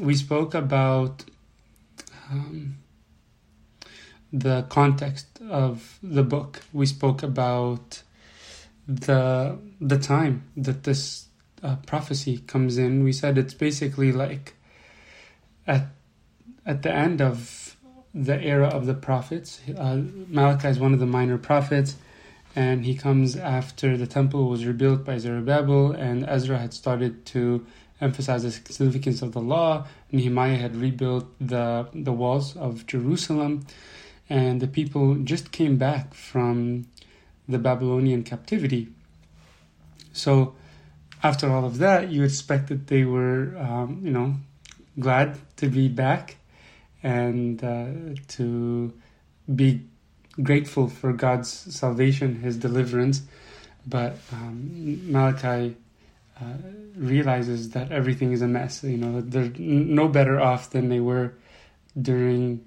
we spoke about um, the context of the book. We spoke about the the time that this uh, prophecy comes in. We said it's basically like at at the end of the era of the prophets. Uh, Malachi is one of the minor prophets, and he comes after the temple was rebuilt by Zerubbabel, and Ezra had started to emphasize the significance of the law. Nehemiah had rebuilt the the walls of Jerusalem, and the people just came back from the Babylonian captivity. So, after all of that, you expect that they were, um, you know, glad to be back and uh, to be grateful for God's salvation, His deliverance. But um, Malachi uh, realizes that everything is a mess. You know, they're no better off than they were during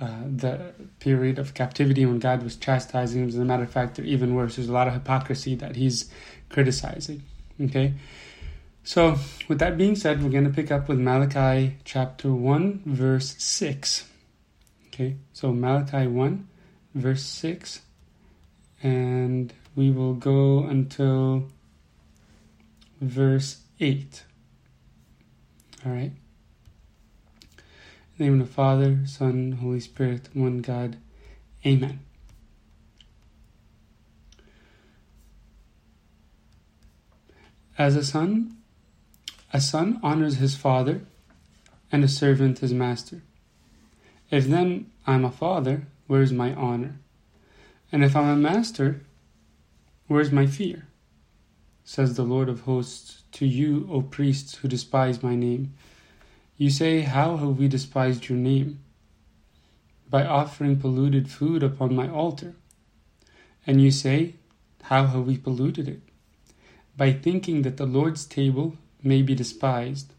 uh, the period of captivity when God was chastising them. As a matter of fact, they're even worse. There's a lot of hypocrisy that He's criticizing. Okay. So, with that being said, we're going to pick up with Malachi chapter 1, verse 6. Okay, so Malachi 1, verse 6, and we will go until verse 8. All right. Name of the Father, Son, Holy Spirit, one God. Amen. As a son, a son honors his father, and a servant his master. If then I'm a father, where's my honor? And if I'm a master, where's my fear? Says the Lord of hosts, to you, O priests who despise my name. You say, How have we despised your name? By offering polluted food upon my altar. And you say, How have we polluted it? By thinking that the Lord's table may be despised.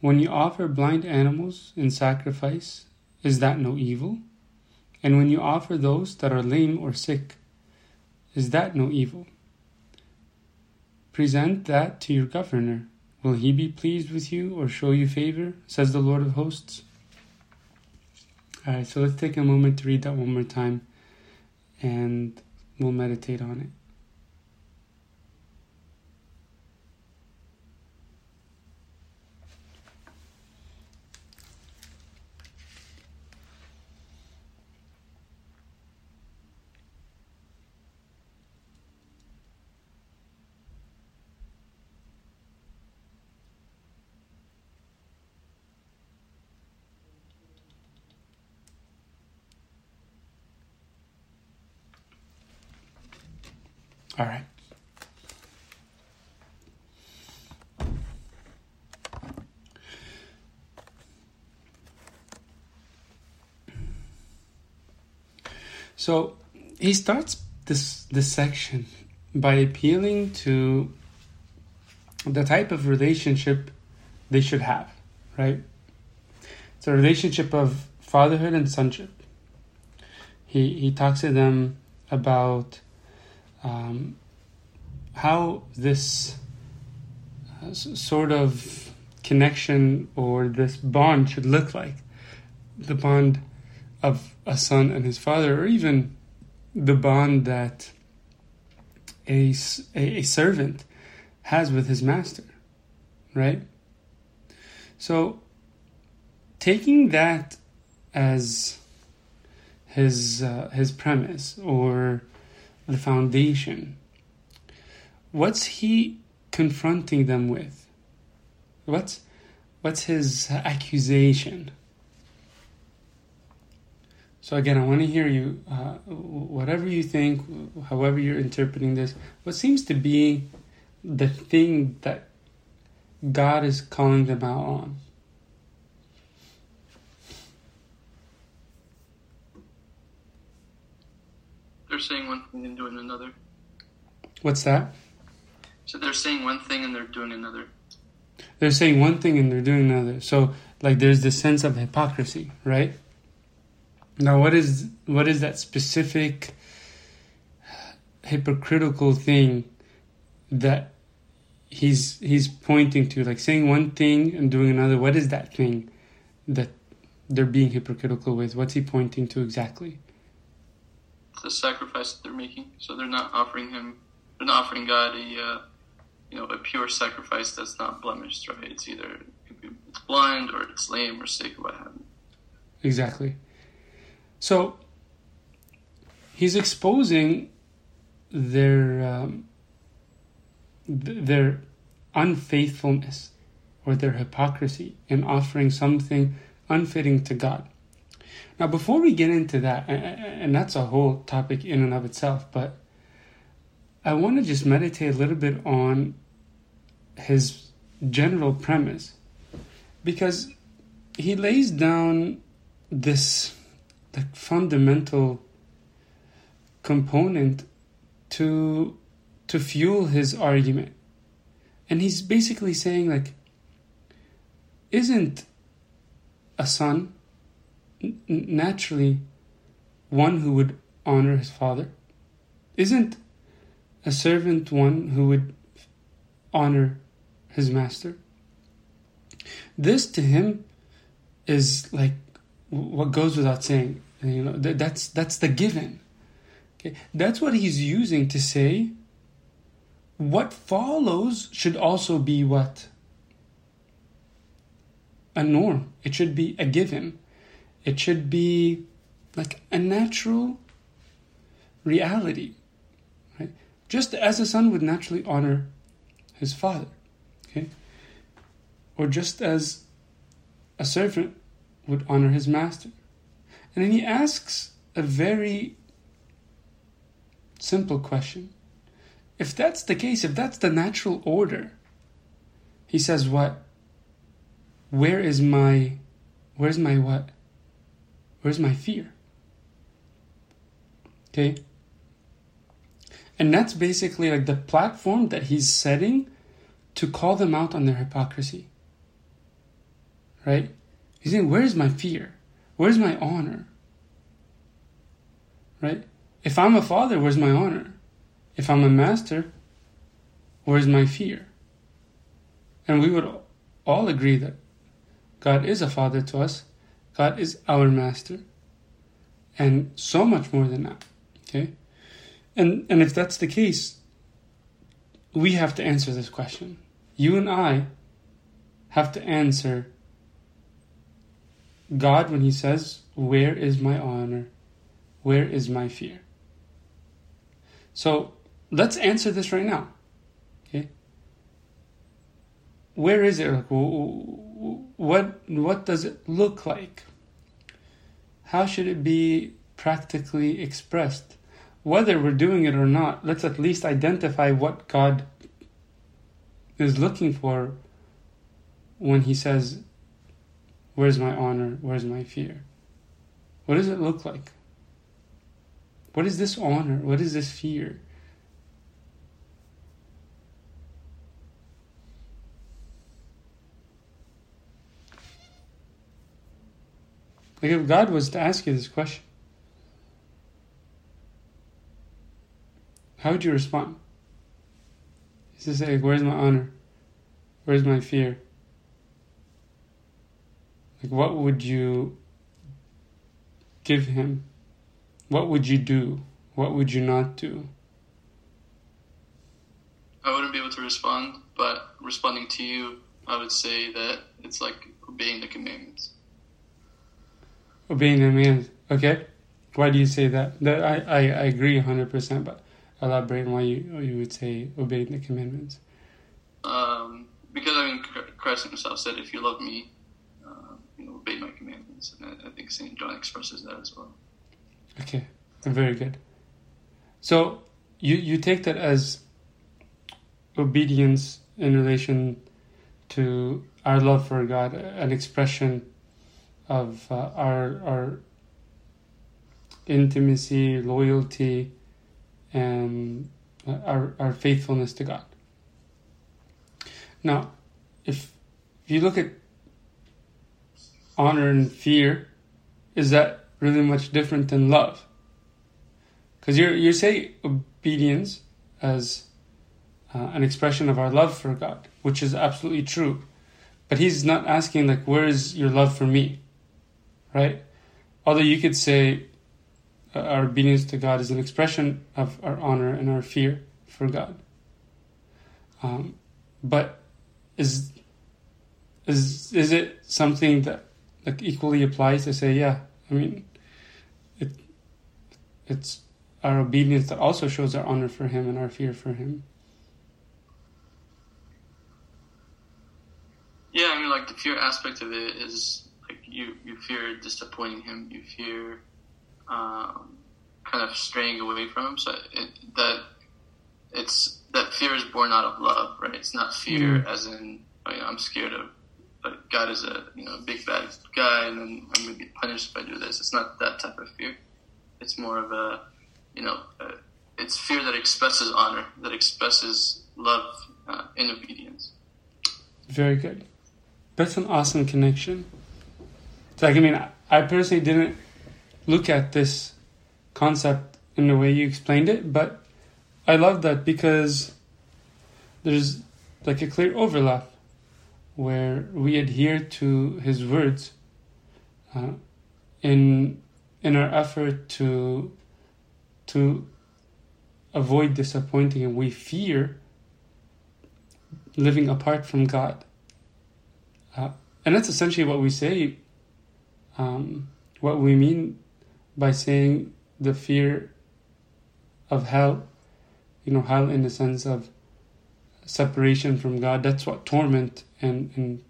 When you offer blind animals in sacrifice, is that no evil? And when you offer those that are lame or sick, is that no evil? Present that to your governor. Will he be pleased with you or show you favor? says the Lord of hosts. Alright, so let's take a moment to read that one more time and we'll meditate on it. All right. So he starts this this section by appealing to the type of relationship they should have, right? It's a relationship of fatherhood and sonship. He he talks to them about um, how this uh, sort of connection or this bond should look like the bond of a son and his father, or even the bond that a, a, servant has with his master, right? So, taking that as his uh, his premise or the foundation. What's he confronting them with? What's what's his accusation? So again, I want to hear you. Uh, whatever you think, however you're interpreting this, what seems to be the thing that God is calling them out on? They're saying one thing and doing another. What's that? So they're saying one thing and they're doing another. They're saying one thing and they're doing another. So like there's this sense of hypocrisy, right? Now what is what is that specific hypocritical thing that he's he's pointing to like saying one thing and doing another. What is that thing that they're being hypocritical with? What's he pointing to exactly? The sacrifice that they're making. So they're not offering him. They're not offering God a uh, you know a pure sacrifice that's not blemished. Right? It's either it's blind or it's lame or sick or what have you. Exactly. So he's exposing their um, their unfaithfulness or their hypocrisy in offering something unfitting to God. Now, before we get into that, and that's a whole topic in and of itself, but I want to just meditate a little bit on his general premise because he lays down this like fundamental component to to fuel his argument. And he's basically saying like isn't a son n- naturally one who would honor his father? Isn't a servant one who would honor his master? This to him is like what goes without saying. You know, that's that's the given. Okay, that's what he's using to say. What follows should also be what a norm. It should be a given. It should be like a natural reality. Right? Just as a son would naturally honor his father. Okay? Or just as a servant would honor his master. And then he asks a very simple question. If that's the case, if that's the natural order, he says, What? Where is my, where's my what? Where's my fear? Okay? And that's basically like the platform that he's setting to call them out on their hypocrisy. Right? He's saying, Where's my fear? Where's my honor? Right? If I'm a father, where's my honor? If I'm a master, where's my fear? And we would all agree that God is a father to us, God is our master, and so much more than that. Okay? And, and if that's the case, we have to answer this question. You and I have to answer God when He says, Where is my honor? Where is my fear? So let's answer this right now. Okay. Where is it? What what does it look like? How should it be practically expressed? Whether we're doing it or not, let's at least identify what God is looking for when He says, Where's my honor? Where's my fear? What does it look like? What is this honor? What is this fear? Like if God was to ask you this question, how would you respond? He's to say, Where's my honor? Where's my fear? Like, what would you give him? What would you do? What would you not do? I wouldn't be able to respond, but responding to you, I would say that it's like obeying the commandments. Obeying the commandments. Okay. Why do you say that? That I, I, I agree hundred percent, but elaborate on why you you would say obeying the commandments. Um, because I mean, Christ Himself said, "If you love me, uh, you know, obey my commandments," and I, I think Saint John expresses that as well. Okay, very good. So you you take that as obedience in relation to our love for God, an expression of uh, our our intimacy, loyalty, and our our faithfulness to God. Now, if if you look at honor and fear, is that really much different than love. Because you you say obedience as uh, an expression of our love for God, which is absolutely true. But he's not asking, like, where is your love for me? Right? Although you could say uh, our obedience to God is an expression of our honor and our fear for God. Um, but is is is it something that like equally applies to say, yeah, I mean, it it's our obedience that also shows our honor for Him and our fear for Him. Yeah, I mean, like the fear aspect of it is like you you fear disappointing Him, you fear um, kind of straying away from Him. So it, that it's that fear is born out of love, right? It's not fear mm. as in oh, you know, I'm scared of but God is a you know a big bad guy, and then I'm gonna be punished if I do this. It's not that type of fear. It's more of a you know a, it's fear that expresses honor, that expresses love uh, in obedience. Very good. That's an awesome connection. Like I mean, I personally didn't look at this concept in the way you explained it, but I love that because there's like a clear overlap where we adhere to his words uh, in in our effort to to avoid disappointing and we fear living apart from God. Uh, and that's essentially what we say, um, what we mean by saying the fear of hell, you know, hell in the sense of separation from God. That's what torment and, and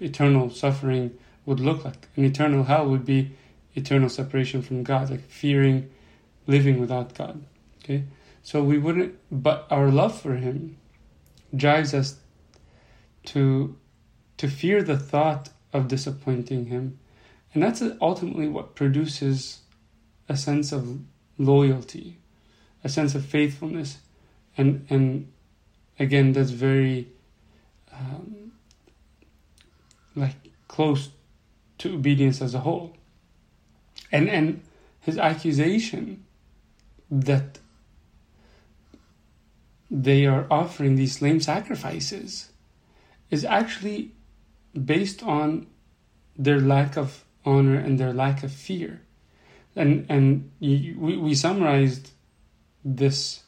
eternal suffering would look like. An eternal hell would be eternal separation from God, like fearing living without God. Okay? So we wouldn't, but our love for Him drives us to to fear the thought of disappointing Him, and that's ultimately what produces a sense of loyalty, a sense of faithfulness, and and again that's very um, like close to obedience as a whole. And and his accusation that they are offering these lame sacrifices is actually based on their lack of honor and their lack of fear. And and we, we summarized this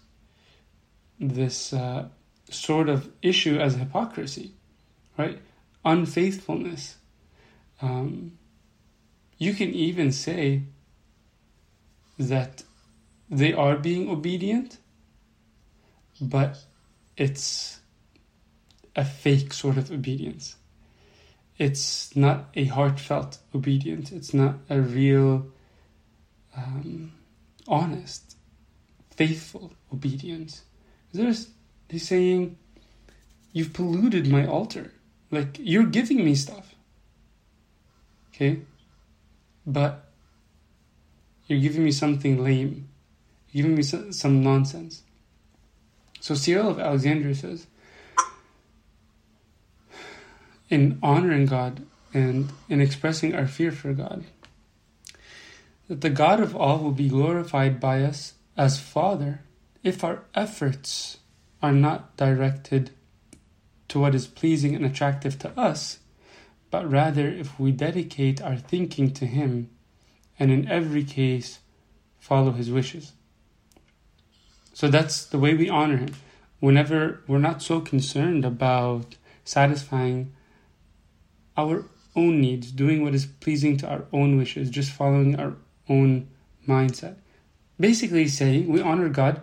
this uh, sort of issue as hypocrisy, right? Unfaithfulness. Um, you can even say that they are being obedient, but it's a fake sort of obedience. It's not a heartfelt obedience. It's not a real, um, honest, faithful obedience. There's He's saying, You've polluted my altar. Like, you're giving me stuff. Okay? But you're giving me something lame. You're giving me some, nonsense. So Cyril of Alexandria says, in honoring God and in expressing our fear for God, that the God of all will be glorified by us as Father if our efforts are not directed to what is pleasing and attractive to us, but rather if we dedicate our thinking to Him and in every case follow His wishes. So that's the way we honor Him. Whenever we're not so concerned about satisfying our own needs, doing what is pleasing to our own wishes, just following our own mindset. Basically, saying we honor God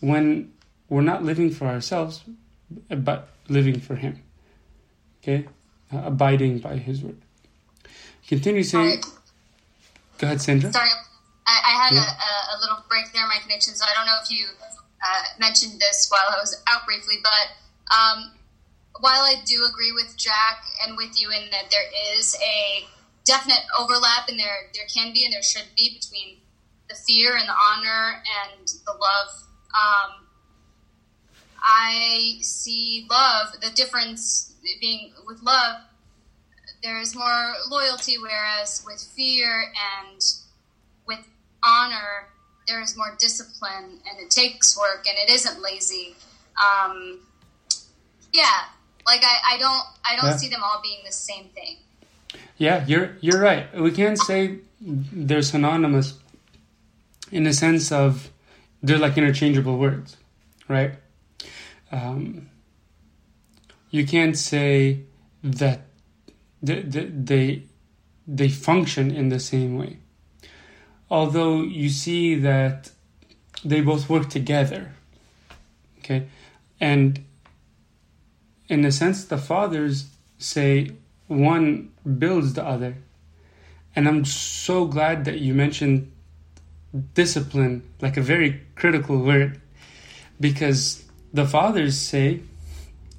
when we're not living for ourselves, but living for Him. Okay? Uh, abiding by His word. Continue saying. Go ahead, Sandra. Sorry, I, I had yeah. a, a, little break there in my connection, so I don't know if you uh, mentioned this while I was out briefly, but um, while I do agree with Jack and with you in that there is a definite overlap, and there there can be and there should be between the fear and the honor and the love. Um, I see love, the difference being with love, there's more loyalty, whereas with fear and with honor, there is more discipline and it takes work and it isn't lazy. Um, yeah, like I, I don't I don't Yeah. see them all being the same thing. Yeah, you're you're right. We can't say they're synonymous in the sense of they're like interchangeable words, right? Um, you can't say that they, they they they function in the same way. Although you see that they both work together, okay, and in a sense, the fathers say one builds the other. And I'm so glad that you mentioned discipline, like a very critical word, because the fathers say,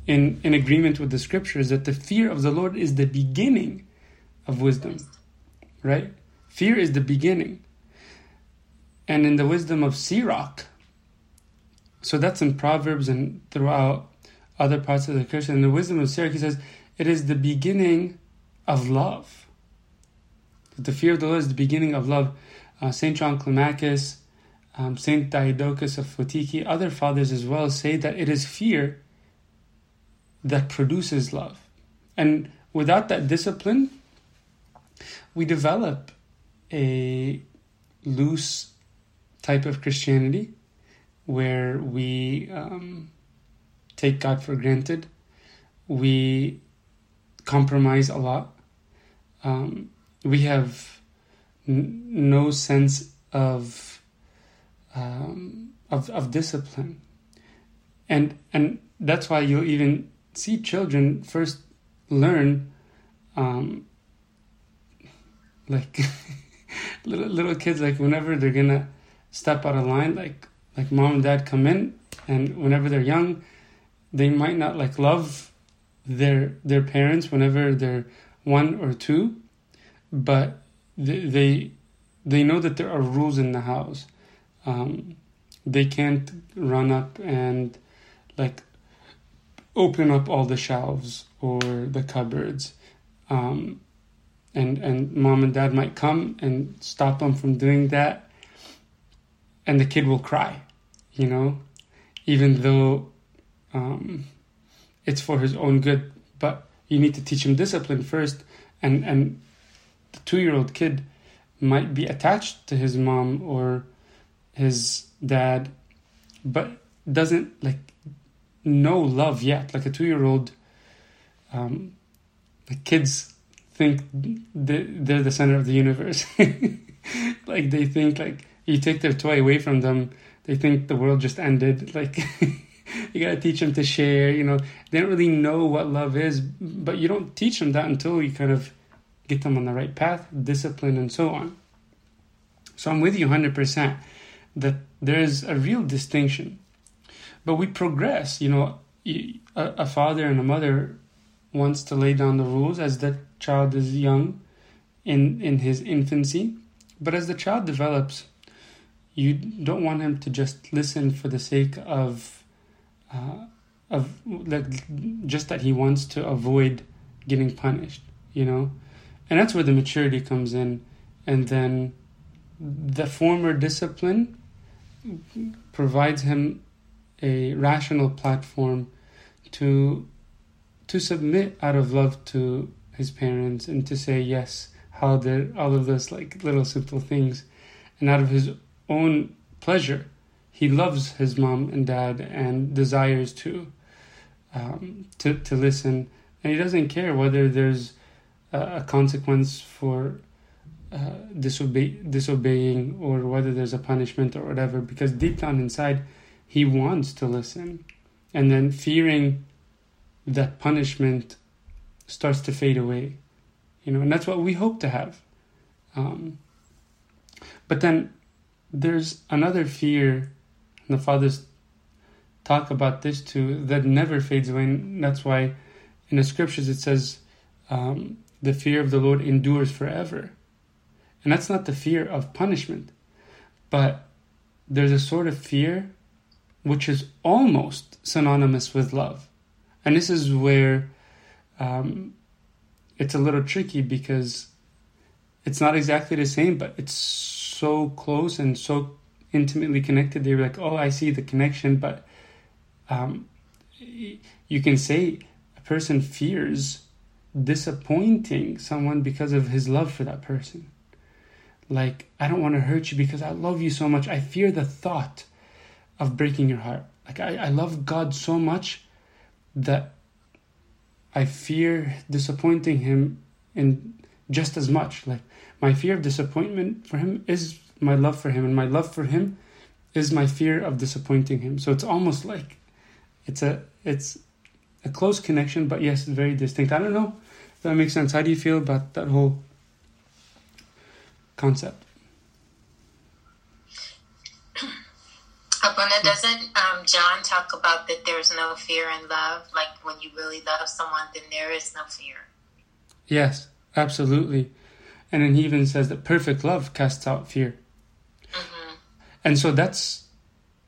in, in agreement with the scriptures, that the fear of the Lord is the beginning of wisdom, right? Fear is the beginning. And in the wisdom of Sirach, so that's in Proverbs and throughout other parts of the Christian. In the wisdom of Sirach, he says, it is the beginning of love. The fear of the Lord is the beginning of love. Uh, Saint John Climacus, um, Saint Diadochus of Photiki, other fathers as well say that it is fear that produces love. And without that discipline, we develop a loose type of Christianity where we um, take God for granted. We compromise a lot. Um, we have n- no sense of, um, of of discipline, and and that's why you'll even see children first learn, um, like little little kids like whenever they're gonna step out of line, like like mom and dad come in, and whenever they're young, they might not like love their their parents whenever they're one or two, but they they, know that there are rules in the house. Um, they can't run up and like open up all the shelves or the cupboards. Um, and and mom and dad might come and stop them from doing that, and the kid will cry, you know, even though um, it's for his own good. But you need to teach him discipline first, and and the two year old kid might be attached to his mom or his dad, but doesn't like know love yet. Like a two year old, um, the kids think they- they're the center of the universe. like they think like you take their toy away from them, they think the world just ended. Like you gotta teach them to share. You know, they don't really know what love is, but you don't teach them that until you kind of get them on the right path, discipline, and so on. So I'm with you 100% that there is a real distinction. But we progress, you know, a father and a mother wants to lay down the rules as that child is young in in his infancy, but as the child develops, you don't want him to just listen for the sake of uh, of like just that he wants to avoid getting punished, you know, and that's where the maturity comes in, and then the former discipline provides him a rational platform to to submit out of love to his parents and to say yes how did all of those like little simple things. And out of his own pleasure he loves his mom and dad and desires to um, to to listen. And he doesn't care whether there's a, consequence for uh, disobey disobeying or whether there's a punishment or whatever because deep down inside he wants to listen. And then fearing that punishment starts to fade away. You know and that's what we hope to have. Um, but then there's another fear and the fathers talk about this too that never fades away and that's why in the scriptures it says um, the fear of the lord endures forever. And that's not the fear of punishment but there's a sort of fear which is almost synonymous with love. And this is where um, it's a little tricky because it's not exactly the same, but it's so close and so intimately connected, they're like, oh, I see the connection, but um, you can say a person fears disappointing someone because of his love for that person. Like, I don't want to hurt you because I love you so much. I fear the thought of breaking your heart. Like, I, I love God so much that I fear disappointing him in just as much. Like, my fear of disappointment for him is my love for him, and my love for him is my fear of disappointing him. So it's almost like it's a it's a close connection, but yes, it's very distinct. I don't know if that makes sense. How do you feel about that whole concept? Abuna, doesn't um, John talk about that there's no fear in love? Like when you really love someone, then there is no fear. Yes, absolutely. And then he even says that perfect love casts out fear. Mm-hmm. And so that's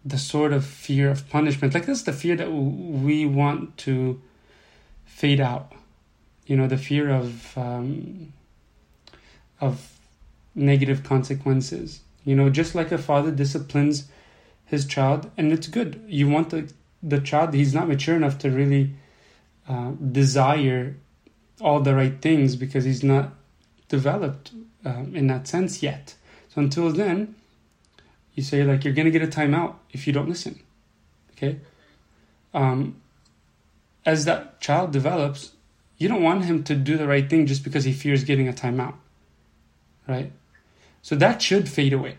the sort of fear of punishment. Like that's the fear that we want to fade out. You know, the fear of um, of negative consequences. You know, just like a father disciplines his child, and it's good. You want the the child. He's not mature enough to really uh, desire all the right things because he's not developed um, in that sense yet. So until then, you say like you're gonna get a timeout if you don't listen. Okay. Um, as that child develops, you don't want him to do the right thing just because he fears getting a timeout. Right? So that should fade away.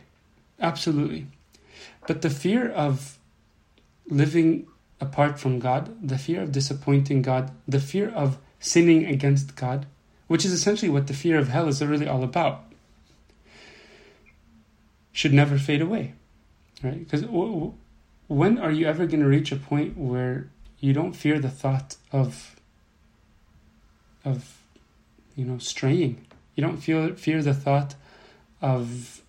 Absolutely. But the fear of living apart from God, the fear of disappointing God, the fear of sinning against God, which is essentially what the fear of hell is really all about, should never fade away. Right? Because when are you ever going to reach a point where you don't fear the thought of of you know straying you don't feel fear the thought of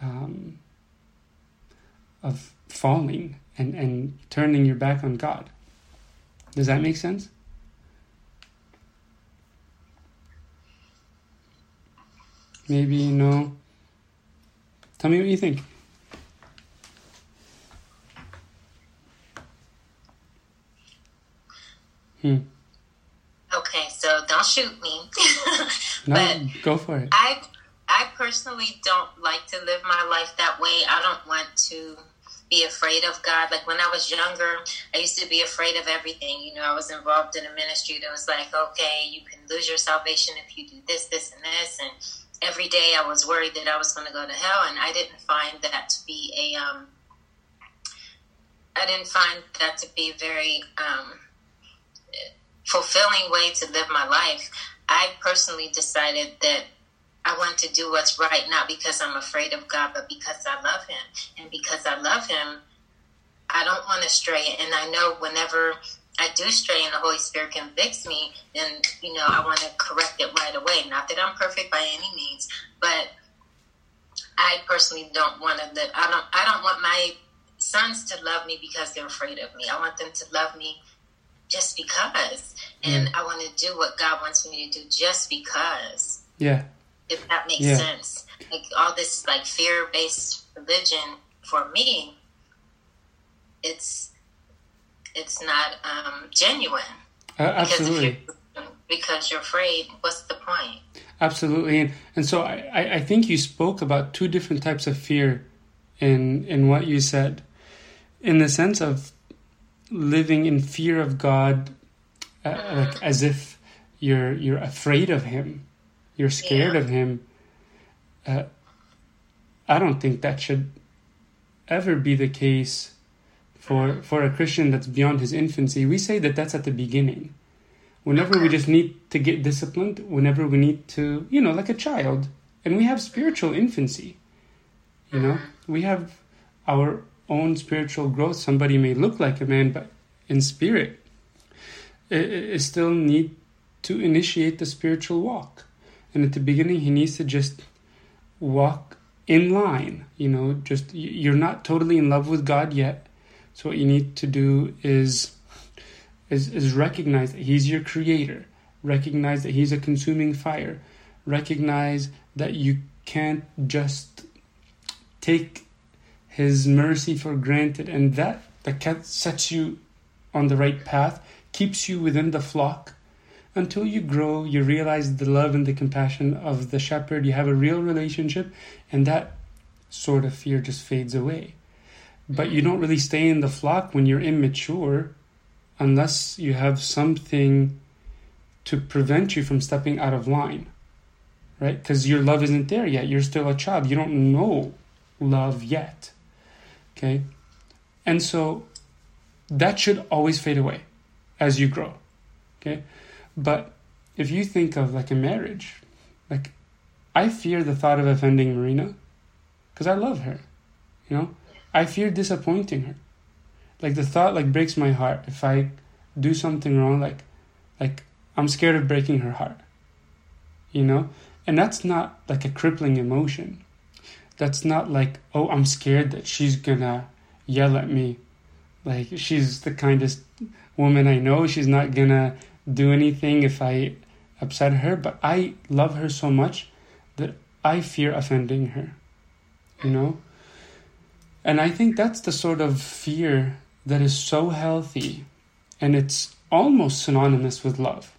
um, of falling and and turning your back on God does that make sense maybe you know tell me what you think Hmm. Okay, so don't shoot me. no, but go for it. I I personally don't like to live my life that way. I don't want to be afraid of God. Like when I was younger, I used to be afraid of everything. You know, I was involved in a ministry that was like, okay, you can lose your salvation if you do this, this, and this. And every day I was worried that I was going to go to hell. And I didn't find that to be a, um, I didn't find that to be a very, um, fulfilling way to live my life, I personally decided that I want to do what's right, not because I'm afraid of God, but because I love Him. And because I love Him, I don't want to stray. And I know whenever I do stray and the Holy Spirit convicts me, then, you know, I want to correct it right away. Not that I'm perfect by any means, but I personally don't want to live. I don't, I don't want my sons to love me because they're afraid of me. I want them to love me just because. And. I want to do what God wants me to do just because. Yeah. If that makes yeah. sense. Like all this like fear based religion for me, it's it's not um, genuine. Uh, absolutely. Because, you're, because you're afraid, what's the point? Absolutely, and and so I, I think you spoke about two different types of fear in in what you said, in the sense of living in fear of God, uh, like as if you're you're afraid of Him, you're scared yeah. of Him. Uh, I don't think that should ever be the case for for a Christian that's beyond his infancy. We say that that's at the beginning. Whenever we just need to get disciplined, whenever we need to, you know, like a child, and we have spiritual infancy. You know, mm-hmm. we have our own spiritual growth. Somebody may look like a man, but in spirit, it, it still need to initiate the spiritual walk. And at the beginning, he needs to just walk in line. You know, just you're not totally in love with God yet. So what you need to do is is, is recognize that He's your creator. Recognize that He's a consuming fire. Recognize that you can't just take His mercy for granted, and that that sets you on the right path, keeps you within the flock until you grow, you realize the love and the compassion of the shepherd, you have a real relationship, and that sort of fear just fades away. But you don't really stay in the flock when you're immature unless you have something to prevent you from stepping out of line, right? Because your love isn't there yet. You're still a child. You don't know love yet, okay? And so that should always fade away as you grow, okay? But if you think of like a marriage, like I fear the thought of offending Marina because I love her, you know? I fear disappointing her. Like the thought like breaks my heart if I do something wrong like like I'm scared of breaking her heart. You know? And that's not like a crippling emotion. That's not like, oh, I'm scared that she's gonna yell at me. Like she's the kindest woman I know. She's not gonna do anything if I upset her, but I love her so much that I fear offending her. You know? And I think that's the sort of fear that is so healthy and it's almost synonymous with love.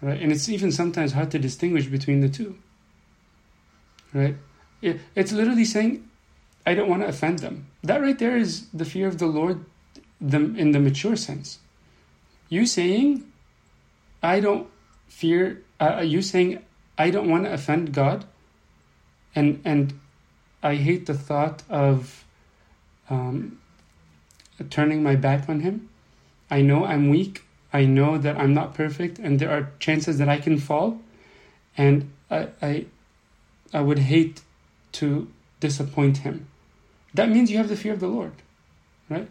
Right? And it's even sometimes hard to distinguish between the two. Right? It, it's literally saying, I don't want to offend them. That right there is the fear of the Lord in the mature sense. You saying, I don't fear, uh, you saying, I don't want to offend God, and and I hate the thought of um, turning my back on Him. I know I'm weak. I know that I'm not perfect, and there are chances that I can fall, and I I, I would hate to disappoint Him. That means you have the fear of the Lord, right?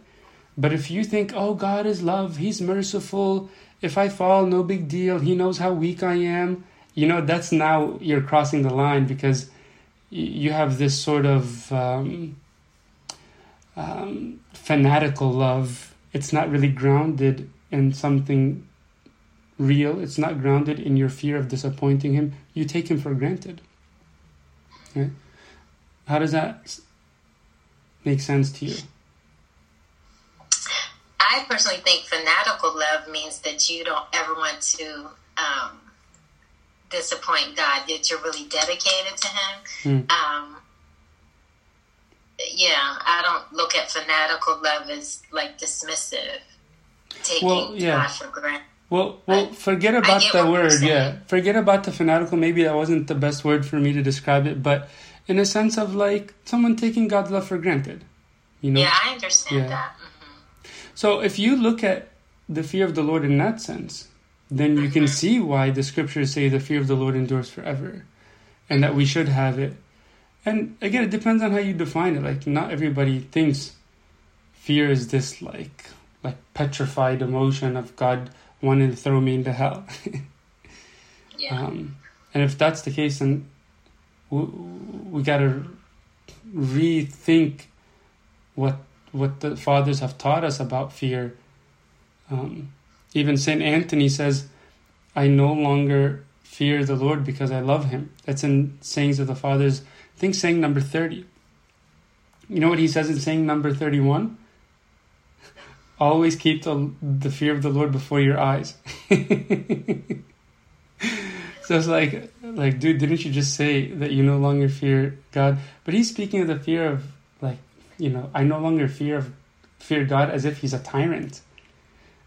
But if you think, oh, God is love, He's merciful, if I fall, no big deal, He knows how weak I am, you know, that's now you're crossing the line because you have this sort of um, um, fanatical love. It's not really grounded in something real, it's not grounded in your fear of disappointing Him. You take Him for granted. Right? How does that make sense to you? I personally think fanatical love means that you don't ever want to um, disappoint God, that you're really dedicated to Him. Mm. Um, yeah, I don't look at fanatical love as like dismissive, taking well, yeah. God for granted. Well, well, forget about the word. Yeah, forget about the fanatical. Maybe that wasn't the best word for me to describe it, but in a sense of like someone taking God's love for granted. You know? Yeah, I understand yeah. that. So if you look at the fear of the Lord in that sense, then you can see why the scriptures say the fear of the Lord endures forever and that we should have it. And again, it depends on how you define it. Like not everybody thinks fear is this like like petrified emotion of God wanting to throw me into hell. yeah. Um, and if that's the case, then we, we got to rethink what what the fathers have taught us about fear. Um, even Saint Anthony says, "I no longer fear the Lord because I love Him." That's in Sayings of the Fathers. I think saying number thirty. You know what he says in saying number thirty-one? Always keep the the fear of the Lord before your eyes. so it's like, like, dude, didn't you just say that you no longer fear God? But he's speaking of the fear of like you know, I no longer fear of fear God as if He's a tyrant,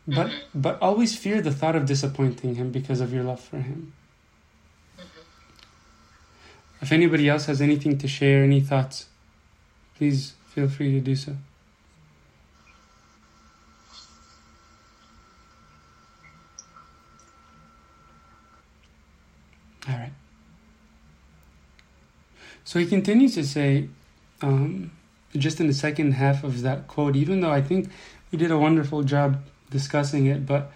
but mm-hmm. but always fear the thought of disappointing Him because of your love for Him. Mm-hmm. If anybody else has anything to share, any thoughts, please feel free to do so. All right. So he continues to say, um, just in the second half of that quote, even though I think we did a wonderful job discussing it, but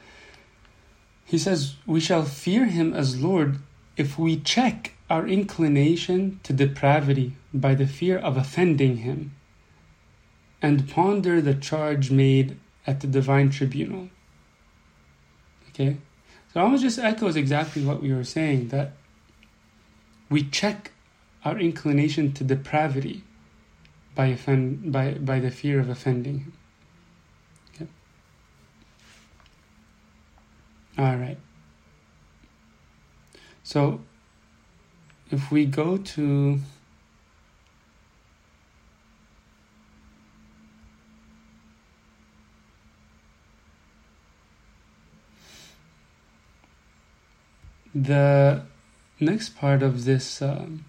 he says, We shall fear him as Lord if we check our inclination to depravity by the fear of offending him and ponder the charge made at the divine tribunal. Okay? So almost just echoes exactly what we were saying that we check our inclination to depravity by offend by by the fear of offending him. Okay. All right. So if we go to the next part of this um,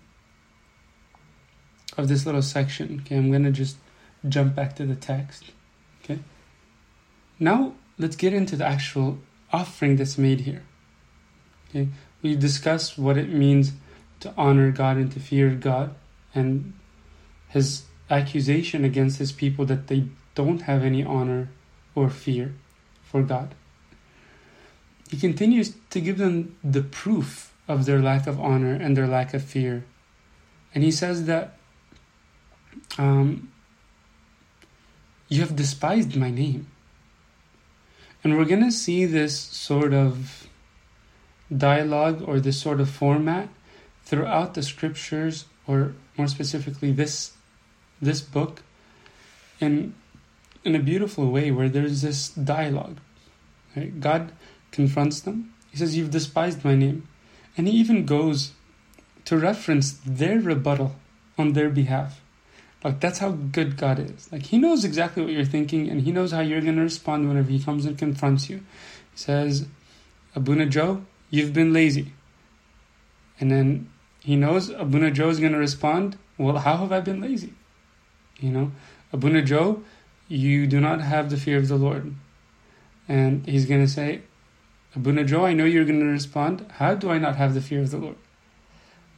of this little section okay i'm gonna just jump back to the text okay now let's get into the actual offering that's made here okay we discussed what it means to honor god and to fear god and his accusation against his people that they don't have any honor or fear for god he continues to give them the proof of their lack of honor and their lack of fear. And he says that um, you have despised my name. And we're going to see this sort of dialogue or this sort of format throughout the scriptures, or more specifically, this this book, in in a beautiful way, where there's this dialogue. Right? God confronts them. He says, You've despised my name. And he even goes to reference their rebuttal on their behalf. Like, that's how good God is. Like, He knows exactly what you're thinking, and He knows how you're going to respond whenever He comes and confronts you. He says, Abuna Joe, you've been lazy. And then he knows Abuna Joe is going to respond, Well, how have I been lazy? You know, Abuna Joe, you do not have the fear of the Lord. And he's going to say, Abuna Joe, I know you're going to respond, How do I not have the fear of the Lord?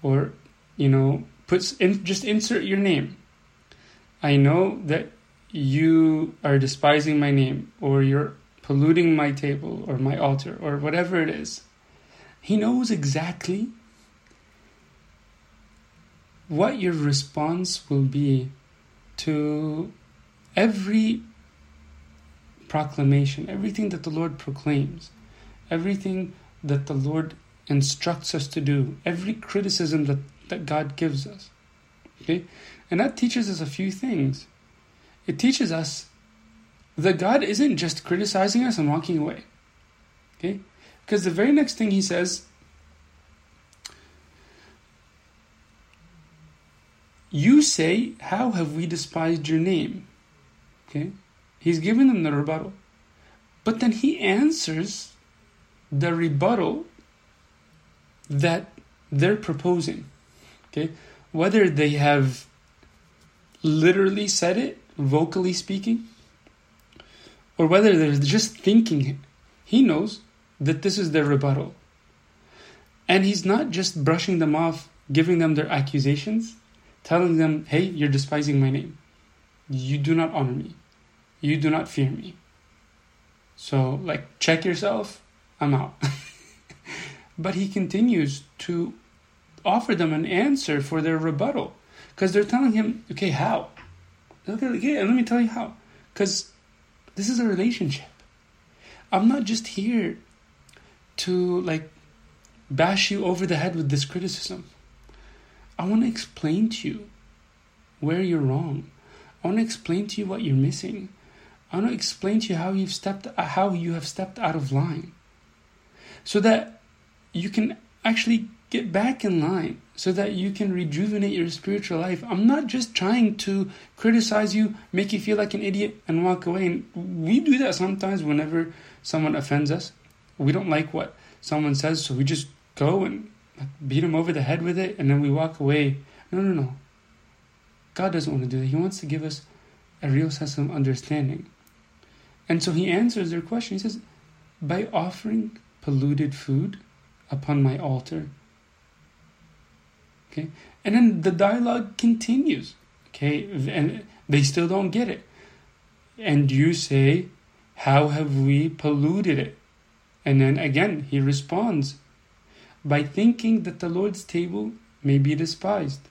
Or, you know, puts in, just insert your name. I know that you are despising my name, or you're polluting my table, or my altar, or whatever it is. He knows exactly what your response will be to every proclamation, everything that the Lord proclaims everything that the Lord instructs us to do, every criticism that, that God gives us. Okay? And that teaches us a few things. It teaches us that God isn't just criticizing us and walking away. Okay? Because the very next thing he says, You say, How have we despised your name? Okay? He's giving them the rebuttal. But then he answers the rebuttal that they're proposing. Okay? Whether they have literally said it, vocally speaking, or whether they're just thinking he knows that this is their rebuttal. And he's not just brushing them off, giving them their accusations, telling them, hey, you're despising my name. You do not honor me. You do not fear me. So, like, check yourself I'm out. but he continues to offer them an answer for their rebuttal because they're telling him, okay, how? Okay, yeah, let me tell you how. Because this is a relationship. I'm not just here to like bash you over the head with this criticism. I want to explain to you where you're wrong. I want to explain to you what you're missing. I want to explain to you how you've stepped how you have stepped out of line so that you can actually get back in line so that you can rejuvenate your spiritual life. I'm not just trying to criticize you, make you feel like an idiot, and walk away. And we do that sometimes whenever someone offends us. We don't like what someone says, so we just go and beat them over the head with it, and then we walk away. No, no, no. God doesn't want to do that. He wants to give us a real sense of understanding. And so he answers their question. He says, by offering polluted food upon my altar. Okay? And then the dialogue continues. Okay? And they still don't get it. And you say, How have we polluted it? And then again, he responds by thinking that the Lord's table may be despised.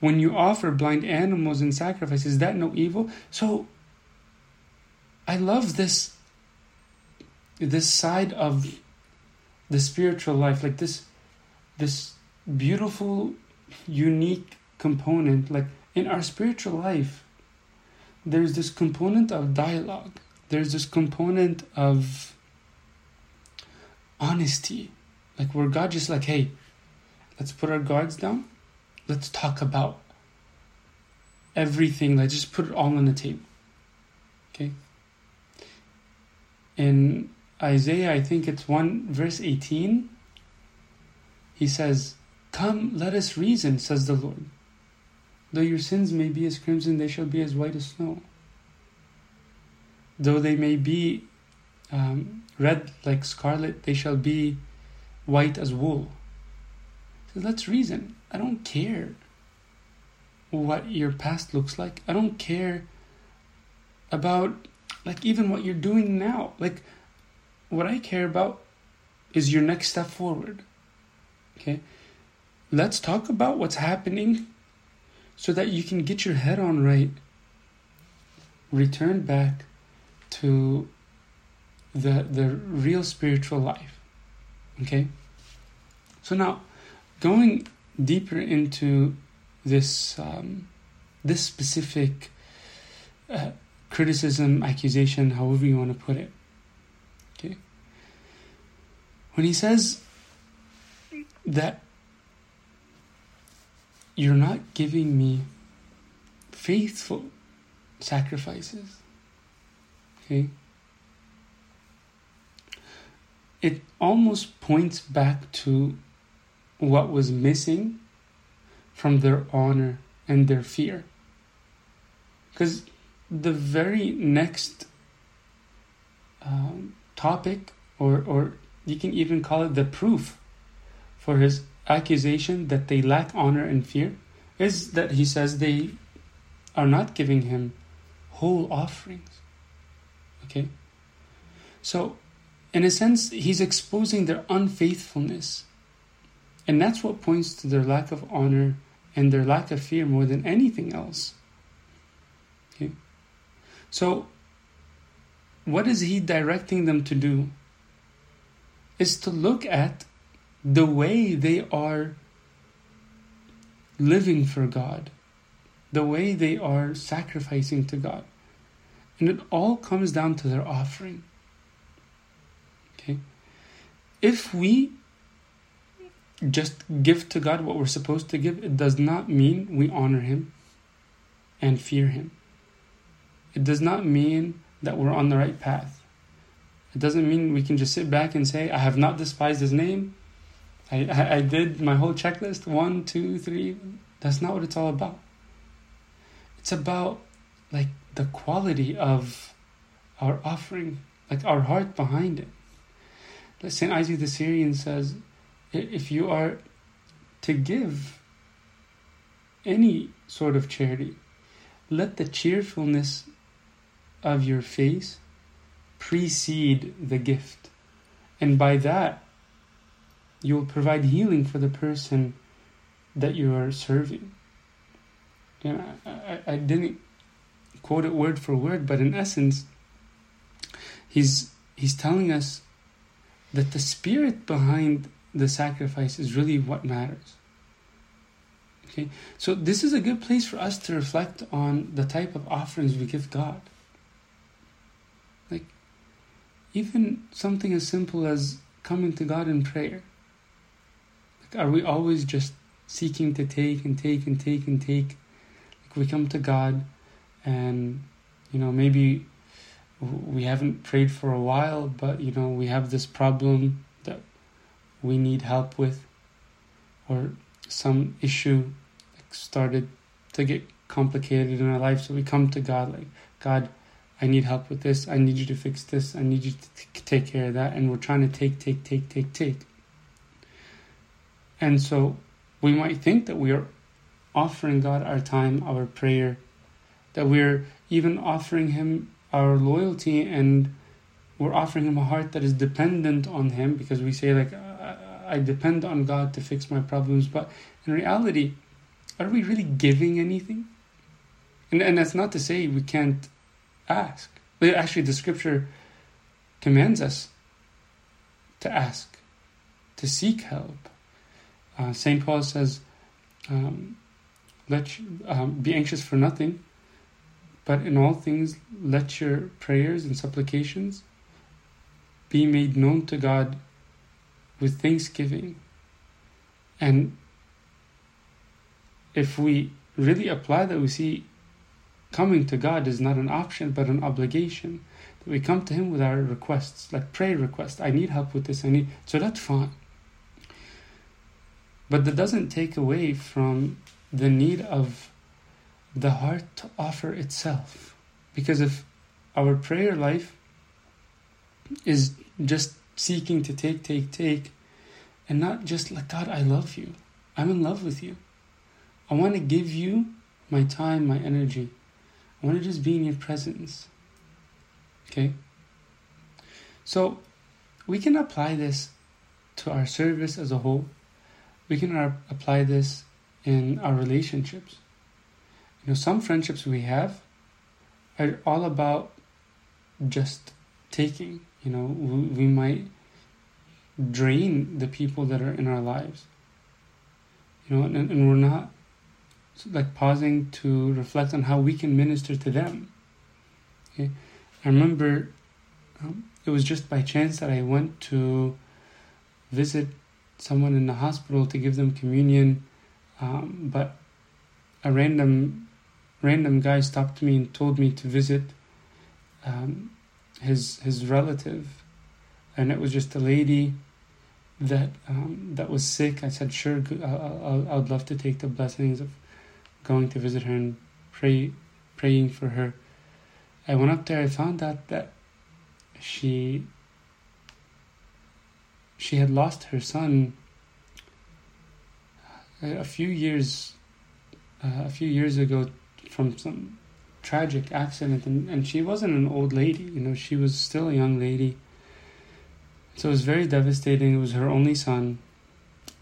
When you offer blind animals in sacrifice, is that no evil? So I love this this side of the spiritual life, like this, this beautiful, unique component. Like in our spiritual life, there's this component of dialogue, there's this component of honesty. Like, where God just like, hey, let's put our guards down, let's talk about everything, let's just put it all on the table. Okay? In Isaiah, I think it's 1 verse 18, he says, Come, let us reason, says the Lord. Though your sins may be as crimson, they shall be as white as snow. Though they may be um, red like scarlet, they shall be white as wool. So let's reason. I don't care what your past looks like. I don't care about like even what you're doing now. Like what I care about is your next step forward. Okay? Let's talk about what's happening so that you can get your head on right, return back to the the real spiritual life. Okay? So now going deeper into this um, this specific uh, criticism, accusation, however you want to put it. Okay? When he says that you're not giving me faithful sacrifices. Okay? It almost points back to what was missing from their honor and their fear. Because the very next um, topic, or, or you can even call it the proof for his accusation that they lack honor and fear is that he says they are not giving him whole offerings. Okay? So, in a sense, he's exposing their unfaithfulness. And that's what points to their lack of honor and their lack of fear more than anything else. Okay? So, what is he directing them to do? Is to look at the way they are living for God, the way they are sacrificing to God. And it all comes down to their offering. Okay? If we just give to God what we're supposed to give, it does not mean we honor Him and fear Him. It does not mean that we're on the right path. It doesn't mean we can just sit back and say, I have not despised His name, I, I, I did my whole checklist one, two, three. That's not what it's all about. It's about like the quality of our offering, like our heart behind it. St. Isaac the Syrian says, if you are to give any sort of charity, let the cheerfulness of your face precede the gift. And by that, you will provide healing for the person that you are serving. You know, I, I didn't quote it word for word, but in essence, he's he's telling us that the spirit behind the sacrifice is really what matters. Okay, so this is a good place for us to reflect on the type of offerings we give God. Like, even something as simple as coming to God in prayer are we always just seeking to take and take and take and take? Like we come to God and, you know, maybe we haven't prayed for a while, but, you know, we have this problem that we need help with, or some issue started to get complicated in our life. So we come to God like, God, I need help with this. I need you to fix this. I need you to t- take care of that. And we're trying to take, take, take, take, take. And so we might think that we are offering God our time, our prayer, that we're even offering Him our loyalty and we're offering Him a heart that is dependent on Him because we say, like, I depend on God to fix my problems. But in reality, are we really giving anything? And, and that's not to say we can't ask. Actually, the scripture commands us to ask, to seek help, uh, St. Paul says, um, let you, um, be anxious for nothing, but in all things let your prayers and supplications be made known to God with thanksgiving. And if we really apply that, we see coming to God is not an option but an obligation. That we come to Him with our requests, like prayer requests. I need help with this. I need so that's fine. But that doesn't take away from the need of the heart to offer itself. Because if our prayer life is just seeking to take, take, take, and not just like, God, I love you. I'm in love with you. I want to give you my time, my energy. I want to just be in your presence. Okay? So, we can apply this to our service as a whole. We can apply this in our relationships. You know, some friendships we have are all about just taking. You know, we, we might drain the people that are in our lives. You know, and, and we're not like pausing to reflect on how we can minister to them. Okay? I remember um, it was just by chance that I went to visit someone in the hospital to give them communion, um, but a random random guy stopped me and told me to visit um, his his relative, and it was just a lady that um, that was sick. I said, "Sure, I, I, would love to take the blessings of going to visit her and pray, praying for her." I went up there. I found out that she she had lost her son a few years uh, a few years ago from some tragic accident and, and she wasn't an old lady you know she was still a young lady. So it was very devastating. It was her only son.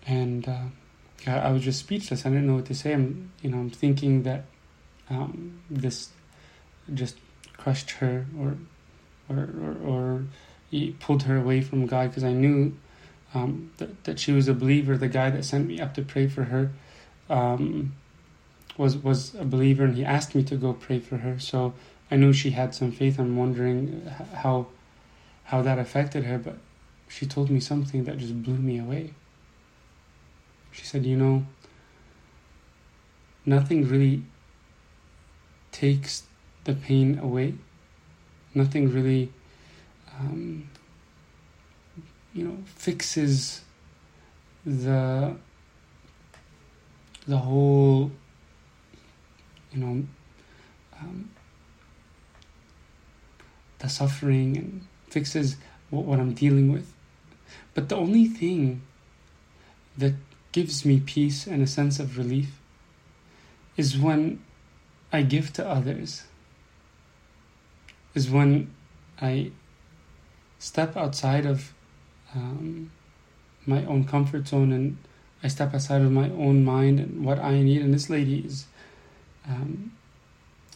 And uh, I, I, was just speechless. I didn't know what to say. I'm you know i'm thinking that um, this just crushed her or or or, or pulled her away from god because i knew um, that, that she was a believer. The guy that sent me up to pray for her um, was was a believer and he asked me to go pray for her. So I knew she had some faith. I'm wondering how how that affected her but she told me something that just blew me away. She said you know nothing really takes the pain away. Nothing really um, you know fixes the the whole you know, um, the suffering and fixes what, what I'm dealing with. But the only thing that gives me peace and a sense of relief is when I give to others, is when I step outside of um, my own comfort zone and I step outside of my own mind and what I need. And this lady is um,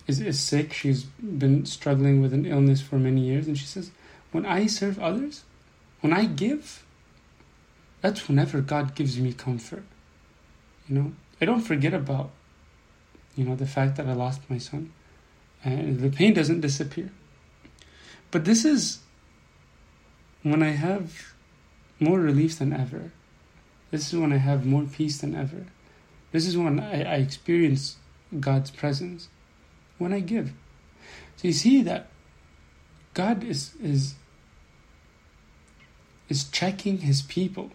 is, is sick. She's been struggling with an illness for many years. And she says, When I serve others, when I give, that's whenever God gives me comfort. You know, I don't forget about, you know, the fact that I lost my son. And the pain doesn't disappear. But this is when I have more relief than ever. This is when I have more peace than ever. This is when I, I experience God's presence when I give. So you see that God is is is checking his people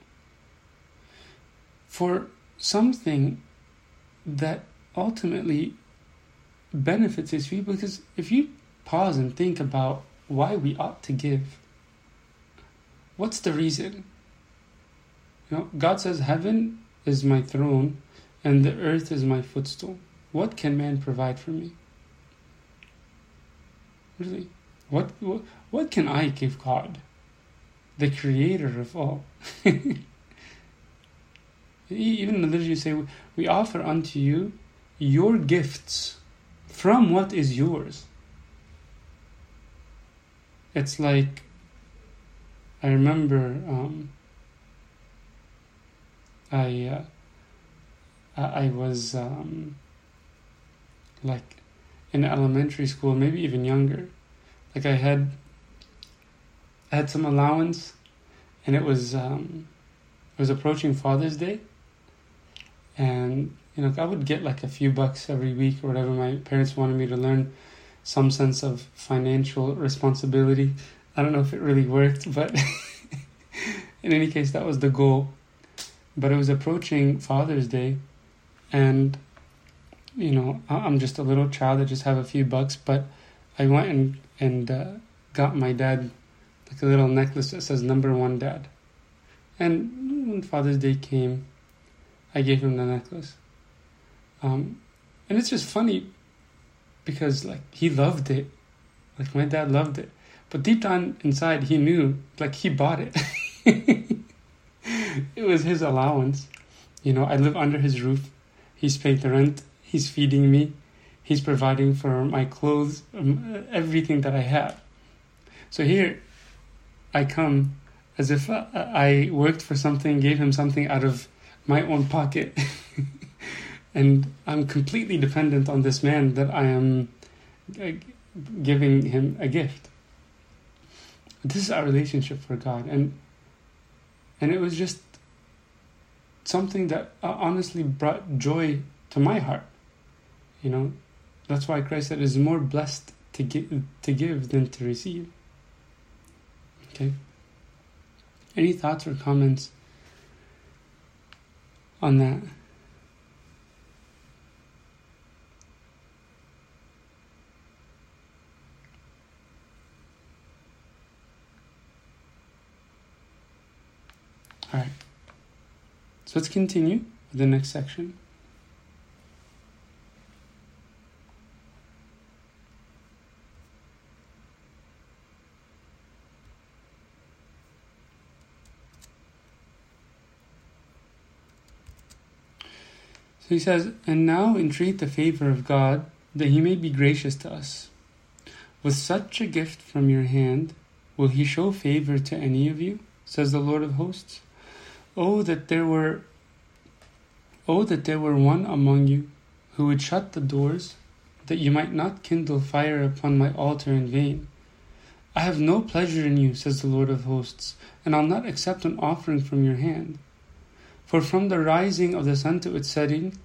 for something that ultimately benefits his people because if you pause and think about why we ought to give what's the reason you know god says heaven is my throne and the earth is my footstool what can man provide for me? Really? What, what, what can I give God? The creator of all. Even in the liturgy say, We offer unto you your gifts from what is yours. It's like, I remember um, I, uh, I was. Um, like in elementary school, maybe even younger. Like I had I had some allowance and it was um, it was approaching Father's Day and you know I would get like a few bucks every week or whatever my parents wanted me to learn some sense of financial responsibility. I don't know if it really worked, but in any case that was the goal. But it was approaching Father's Day and you know, I'm just a little child. I just have a few bucks, but I went and and uh, got my dad like a little necklace that says "Number One Dad." And when Father's Day came, I gave him the necklace. Um, and it's just funny because like he loved it, like my dad loved it, but deep down inside he knew like he bought it. it was his allowance, you know. I live under his roof. He's paying the rent He's feeding me. He's providing for my clothes, um, everything that I have. So here I come as if I worked for something, gave him something out of my own pocket. and I'm completely dependent on this man that I am uh, giving him a gift. This is our relationship for God. And and it was just something that uh, honestly brought joy to my heart. You know, that's why Christ said it's more blessed to give, to give than to receive. Okay. Any thoughts or comments on that? All right. So let's continue with the next section. So he says, And now entreat the favor of God, that he may be gracious to us. With such a gift from your hand, will he show favor to any of you? says the Lord of hosts. Oh that there were Oh that there were one among you who would shut the doors, that you might not kindle fire upon my altar in vain. I have no pleasure in you, says the Lord of hosts, and I'll not accept an offering from your hand. For from the rising of the sun to its setting,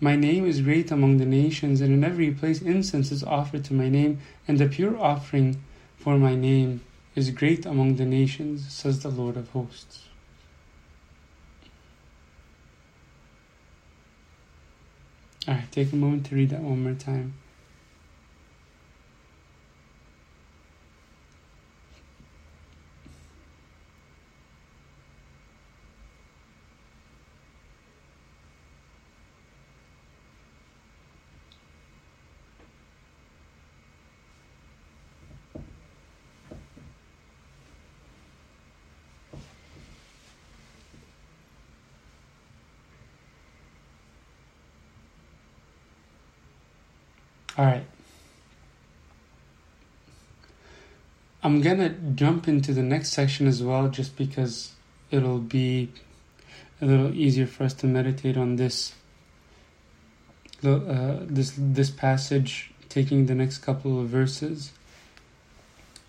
my name is great among the nations, and in every place incense is offered to my name, and the pure offering for my name is great among the nations, says the Lord of hosts. Alright, take a moment to read that one more time. All right. I'm gonna jump into the next section as well, just because it'll be a little easier for us to meditate on this. Uh, this this passage, taking the next couple of verses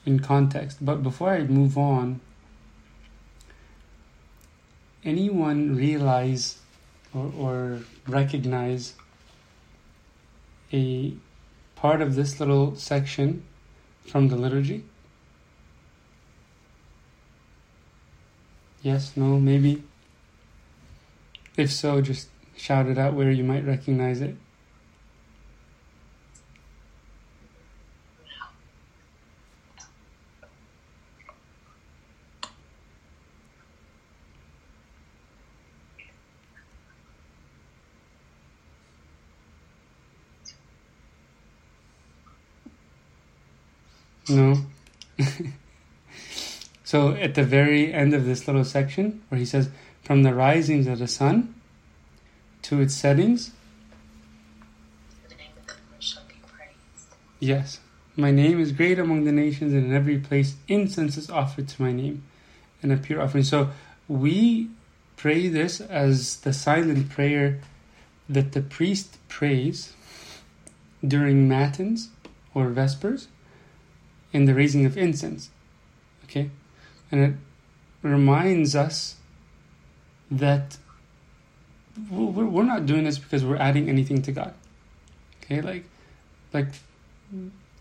in context. But before I move on, anyone realize or, or recognize a part of this little section from the liturgy? Yes, no, maybe? If so, just shout it out where you might recognize it. No. so at the very end of this little section, where he says, From the risings of the sun to its settings. Yes. My name is great among the nations, and in every place incense is offered to my name, and a pure offering. So we pray this as the silent prayer that the priest prays during matins or vespers in the raising of incense. Okay? And it reminds us that we're not doing this because we're adding anything to God. Okay? Like, like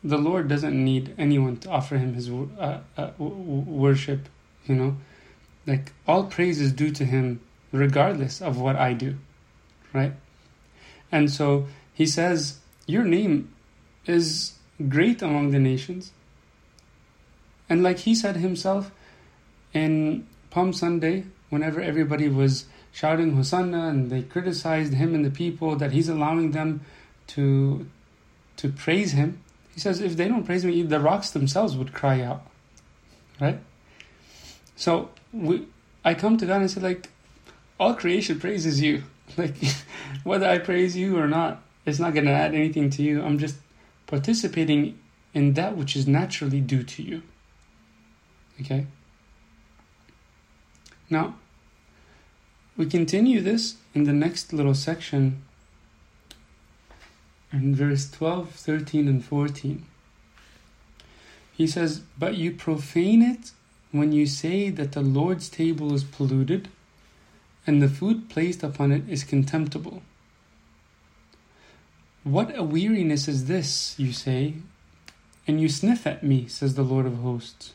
the Lord doesn't need anyone to offer him his uh, uh, worship, you know? Like, all praise is due to him regardless of what I do, right? And so he says, Your name is great among the nations. And like he said himself in Palm Sunday, whenever everybody was shouting Hosanna and they criticized him and the people that he's allowing them to to praise him, he says, if they don't praise me, the rocks themselves would cry out. Right? So we, I come to God and say, like, all creation praises you. Like, whether I praise you or not, it's not going to add anything to you. I'm just participating in that which is naturally due to you. Okay? Now, we continue this in the next little section in verse 12, 13, and 14. He says, But you profane it when you say that the Lord's table is polluted and the food placed upon it is contemptible. What a weariness is this, you say, and you sniff at me, says the Lord of hosts.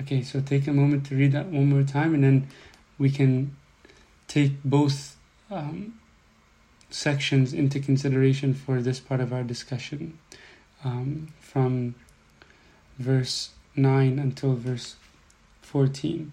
Okay, so take a moment to read that one more time, and then we can take both um, sections into consideration for this part of our discussion um, from verse 9 until verse 14.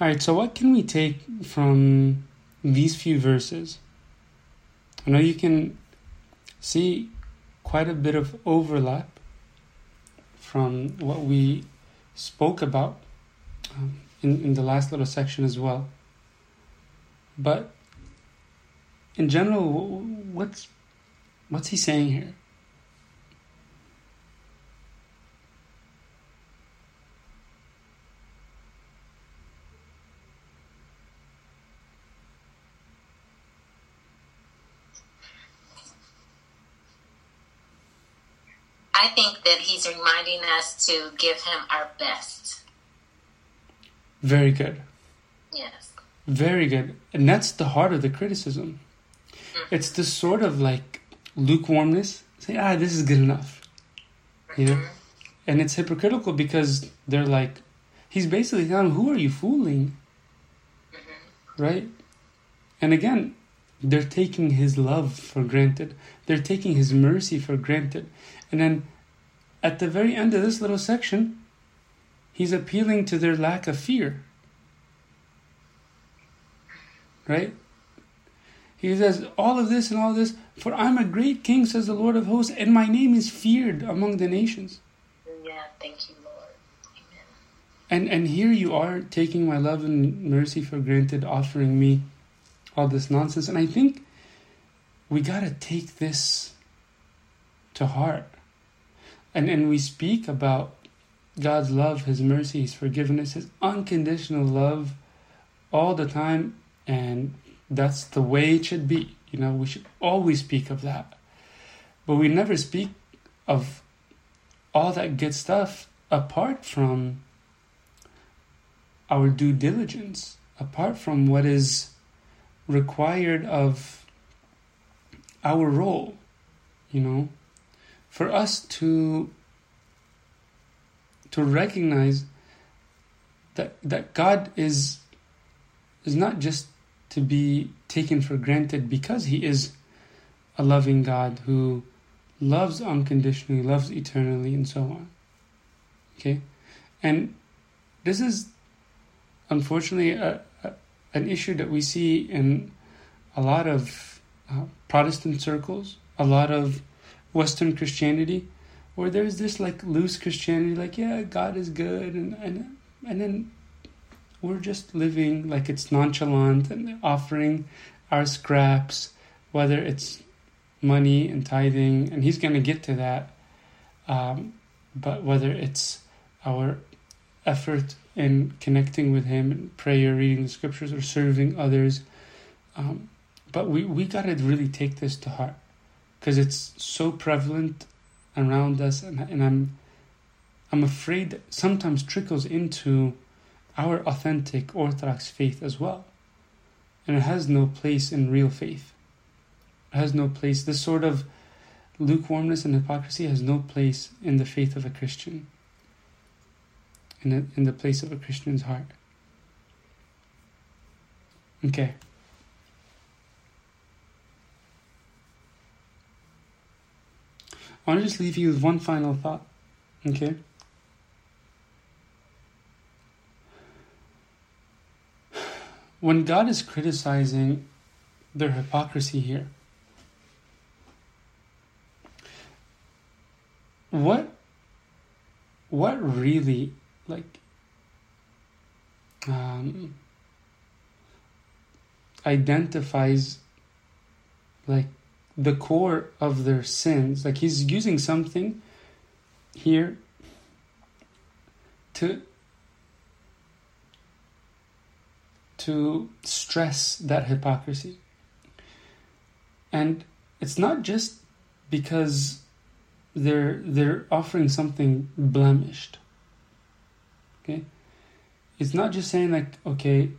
All right, so what can we take from these few verses? I know you can see quite a bit of overlap from what we spoke about um, in, in the last little section as well. But in general, what's what's he saying here? I think that he's reminding us to give him our best. Very good. Yes. Very good. And that's the heart of the criticism. Mm-hmm. It's this sort of like lukewarmness. Say, ah, this is good enough. You know? Mm-hmm. And it's hypocritical because they're like, he's basically telling who are you fooling? Mm-hmm. Right? And again, they're taking his love for granted. They're taking his mercy for granted. And then at the very end of this little section, he's appealing to their lack of fear. Right? He says, All of this and all of this, for I'm a great king, says the Lord of hosts, and my name is feared among the nations. Yeah, thank you, Lord. Amen. And, and here you are taking my love and mercy for granted, offering me all this nonsense. And I think we got to take this to heart. And, and we speak about God's love, His mercy, His forgiveness, His unconditional love all the time. And that's the way it should be. You know, we should always speak of that. But we never speak of all that good stuff apart from our due diligence, apart from what is required of our role, you know, for us to to recognize that that God is is not just to be taken for granted because he is a loving God who loves unconditionally, loves eternally and so on. Okay? And this is unfortunately a, an issue that we see in a lot of uh, Protestant circles, a lot of Western Christianity, where there's this like loose Christianity, like yeah, God is good, and and and then we're just living like it's nonchalant and offering our scraps, whether it's money and tithing, and He's going to get to that. Um, but whether it's our effort in connecting with Him in prayer, reading the scriptures, or serving others, um, but we we got to really take this to heart because it's so prevalent around us, and, and I'm I'm afraid sometimes trickles into our authentic Orthodox faith as well, and it has no place in real faith. It has no place. This sort of lukewarmness and hypocrisy has no place in the faith of a Christian, in the, in the place of a Christian's heart. Okay. I want to just leave you with one final thought. Okay? When God is criticizing their hypocrisy here, what what really like um, identifies like the core of their sins. Like he's using something here to to stress that hypocrisy. And it's not just because they're they're offering something blemished. Okay? It's not just saying like, okay,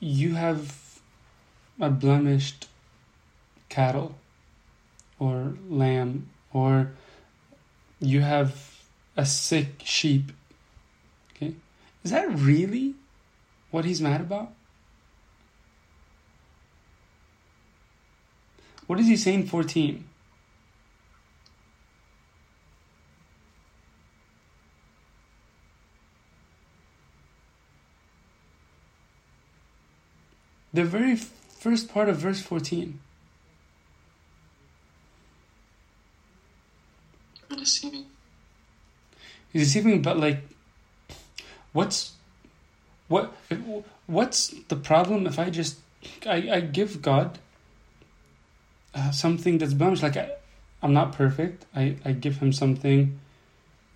you have a blemished cattle or lamb or you have a sick sheep. Okay? Is that really what he's mad about? What is he saying 14? The very first part of verse 14. deceiving. Deceiving, but like, what's what? What's the problem if I just I, I give God uh, something that's blemished? Like I, I'm not perfect. I I give him something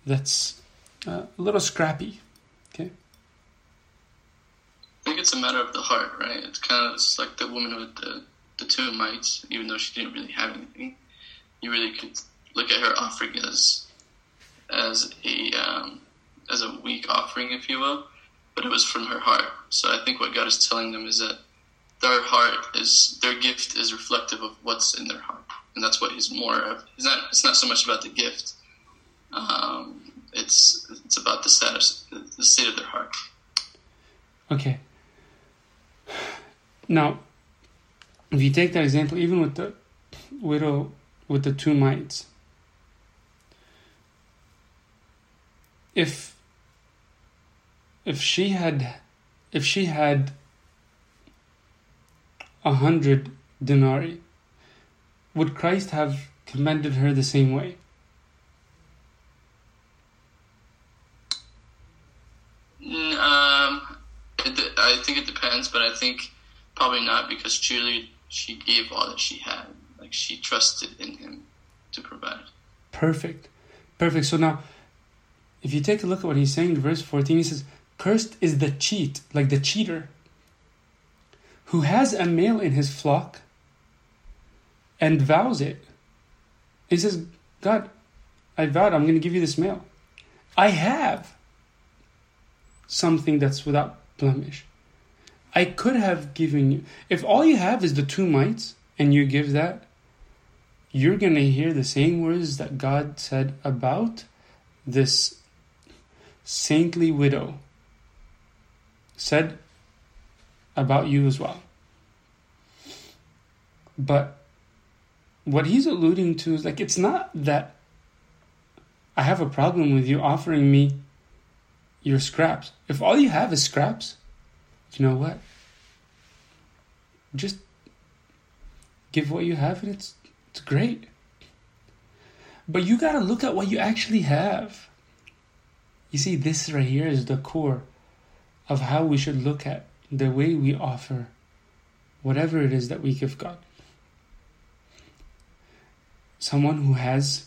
that's uh, a little scrappy. It's a matter of the heart, right? It's kind of it's like the woman with the the two mites, even though she didn't really have anything. You really could look at her offering as as a um, as a weak offering, if you will, but it was from her heart. So I think what God is telling them is that their heart is their gift is reflective of what's in their heart, and that's what He's more of. He's not. It's not so much about the gift. Um, it's it's about the status, the state of their heart. Okay. Now, if you take that example, even with the widow with the two mites, if if she had if she had a hundred denarii, would Christ have commended her the same way? Um, it, I think it depends, but I think probably not because truly she gave all that she had. Like she trusted in him to provide. Perfect, perfect. So now if you take a look at what he's saying in verse 14, he says, Cursed is the cheat, like the cheater, who has a male in his flock and vows it. He says, God, I vowed I'm going to give you this male. I have something that's without blemish. I could have given you. If all you have is the two mites and you give that, you're going to hear the same words that God said about this saintly widow said about you as well. But what he's alluding to is like, it's not that I have a problem with you offering me your scraps. If all you have is scraps, you know what? Just give what you have and it's it's great. But you got to look at what you actually have. You see this right here is the core of how we should look at the way we offer whatever it is that we give God. Someone who has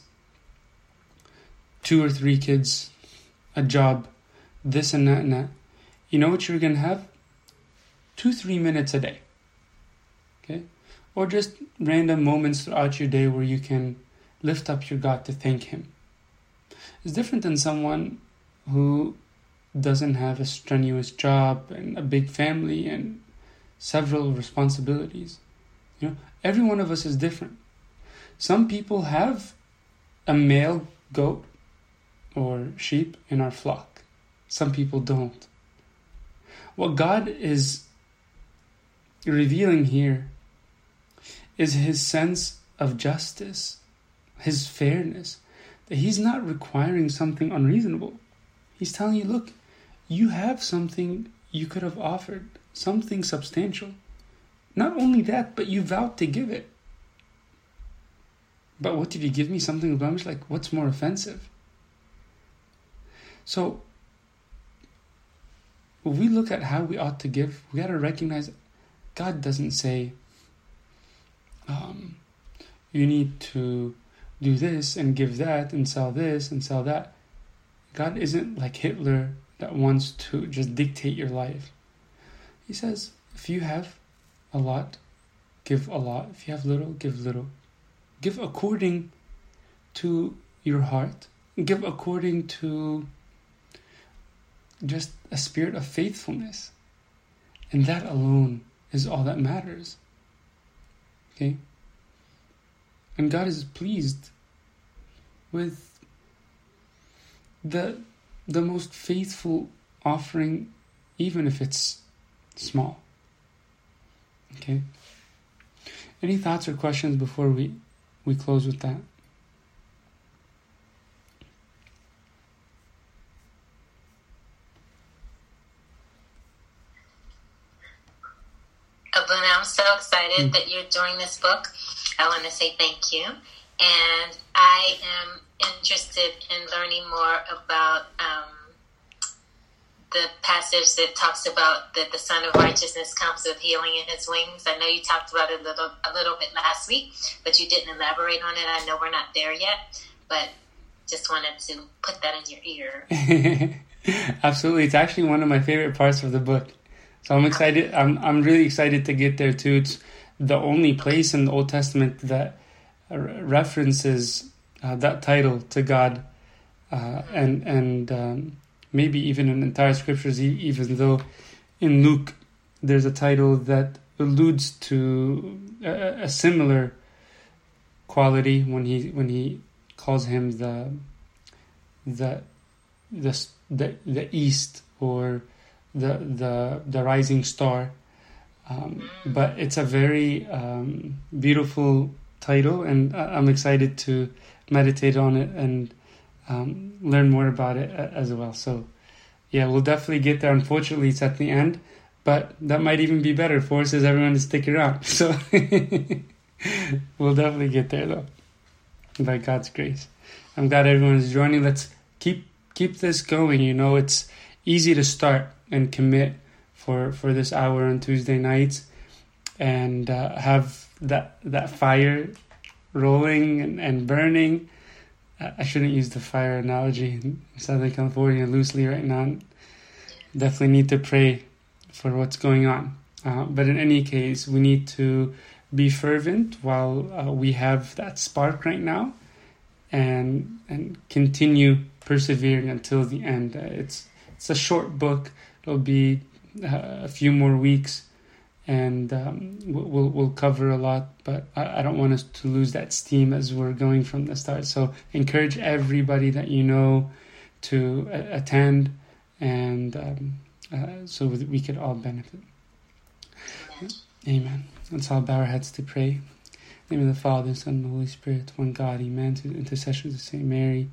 two or three kids, a job, this and that and that, you know what you're going to have? Two, three minutes a day. Okay? Or just random moments throughout your day where you can lift up your God to thank Him. It's different than someone who doesn't have a strenuous job and a big family and several responsibilities. You know, every one of us is different. Some people have a male goat or sheep in our flock. Some people don't. What God is revealing here is his sense of justice, his fairness, that he's not requiring something unreasonable. He's telling you, look, you have something you could have offered, something substantial. Not only that, but you vowed to give it. But what did you give me? Something blemished? Like, what's more offensive? So, when we look at how we ought to give, we got to recognize God doesn't say, um, you need to do this and give that and sell this and sell that. God isn't like Hitler that wants to just dictate your life. He says, if you have a lot, give a lot. If you have little, give little. Give according to your heart. Give according to just a spirit of faithfulness. And that alone is all that matters. Okay? And God is pleased with the the most faithful offering even if it's small. Okay? Any thoughts or questions before we we close with that? Abuna, I'm so excited mm. that you're doing this book. I want to say thank you. And I am interested in learning more about um, the passage that talks about that the Sun of Righteousness comes with healing in His wings. I know you talked about it a little a little bit last week, but you didn't elaborate on it. I know we're not there yet, but just wanted to put that in your ear. Absolutely, it's actually one of my favorite parts of the book. So I'm excited. I'm I'm really excited to get there too. It's the only place in the Old Testament that references uh, that title to God, uh, and and um, maybe even in entire scriptures. Even though in Luke there's a title that alludes to a, a similar quality when he when he calls him the the the the, the east or the the the rising star. Um, but it's a very um, beautiful title, and I'm excited to meditate on it and um, learn more about it as well. So, yeah, we'll definitely get there. Unfortunately, it's at the end, but that might even be better. Forces everyone to stick around. So, we'll definitely get there though, by God's grace. I'm glad everyone is joining. Let's keep keep this going. You know, it's easy to start and commit for for this hour on Tuesday nights, and uh, have that that fire rolling and, and burning. I shouldn't use the fire analogy in Southern California loosely right now. Definitely need to pray for what's going on. Uh, but in any case, we need to be fervent while uh, we have that spark right now, and and continue persevering until the end. Uh, it's it's a short book. It'll be a few more weeks, and um, we'll we'll cover a lot. But I, I don't want us to lose that steam as we're going from the start. So encourage everybody that you know to uh, attend, and um, uh, so that we could all benefit. Amen. Let's all bow our heads to pray. In the name of the Father, Son, and the Holy Spirit, one God, Amen. To the intercessions of Saint Mary,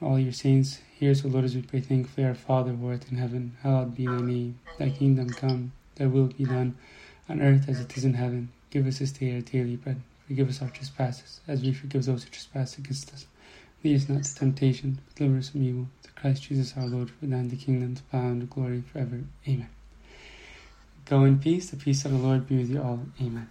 all your saints, hear O Lord, as we pray thankfully, our Father who art in heaven, hallowed be thy name. Thy kingdom come, thy will be done, on earth as it is in heaven. Give us this day our daily bread. Forgive us our trespasses, as we forgive those who trespass against us. Lead us not to temptation, but deliver us from evil. Through Christ Jesus our Lord, for thine the kingdom, the power, and the glory forever. Amen. Go in peace. The peace of the Lord be with you all. Amen.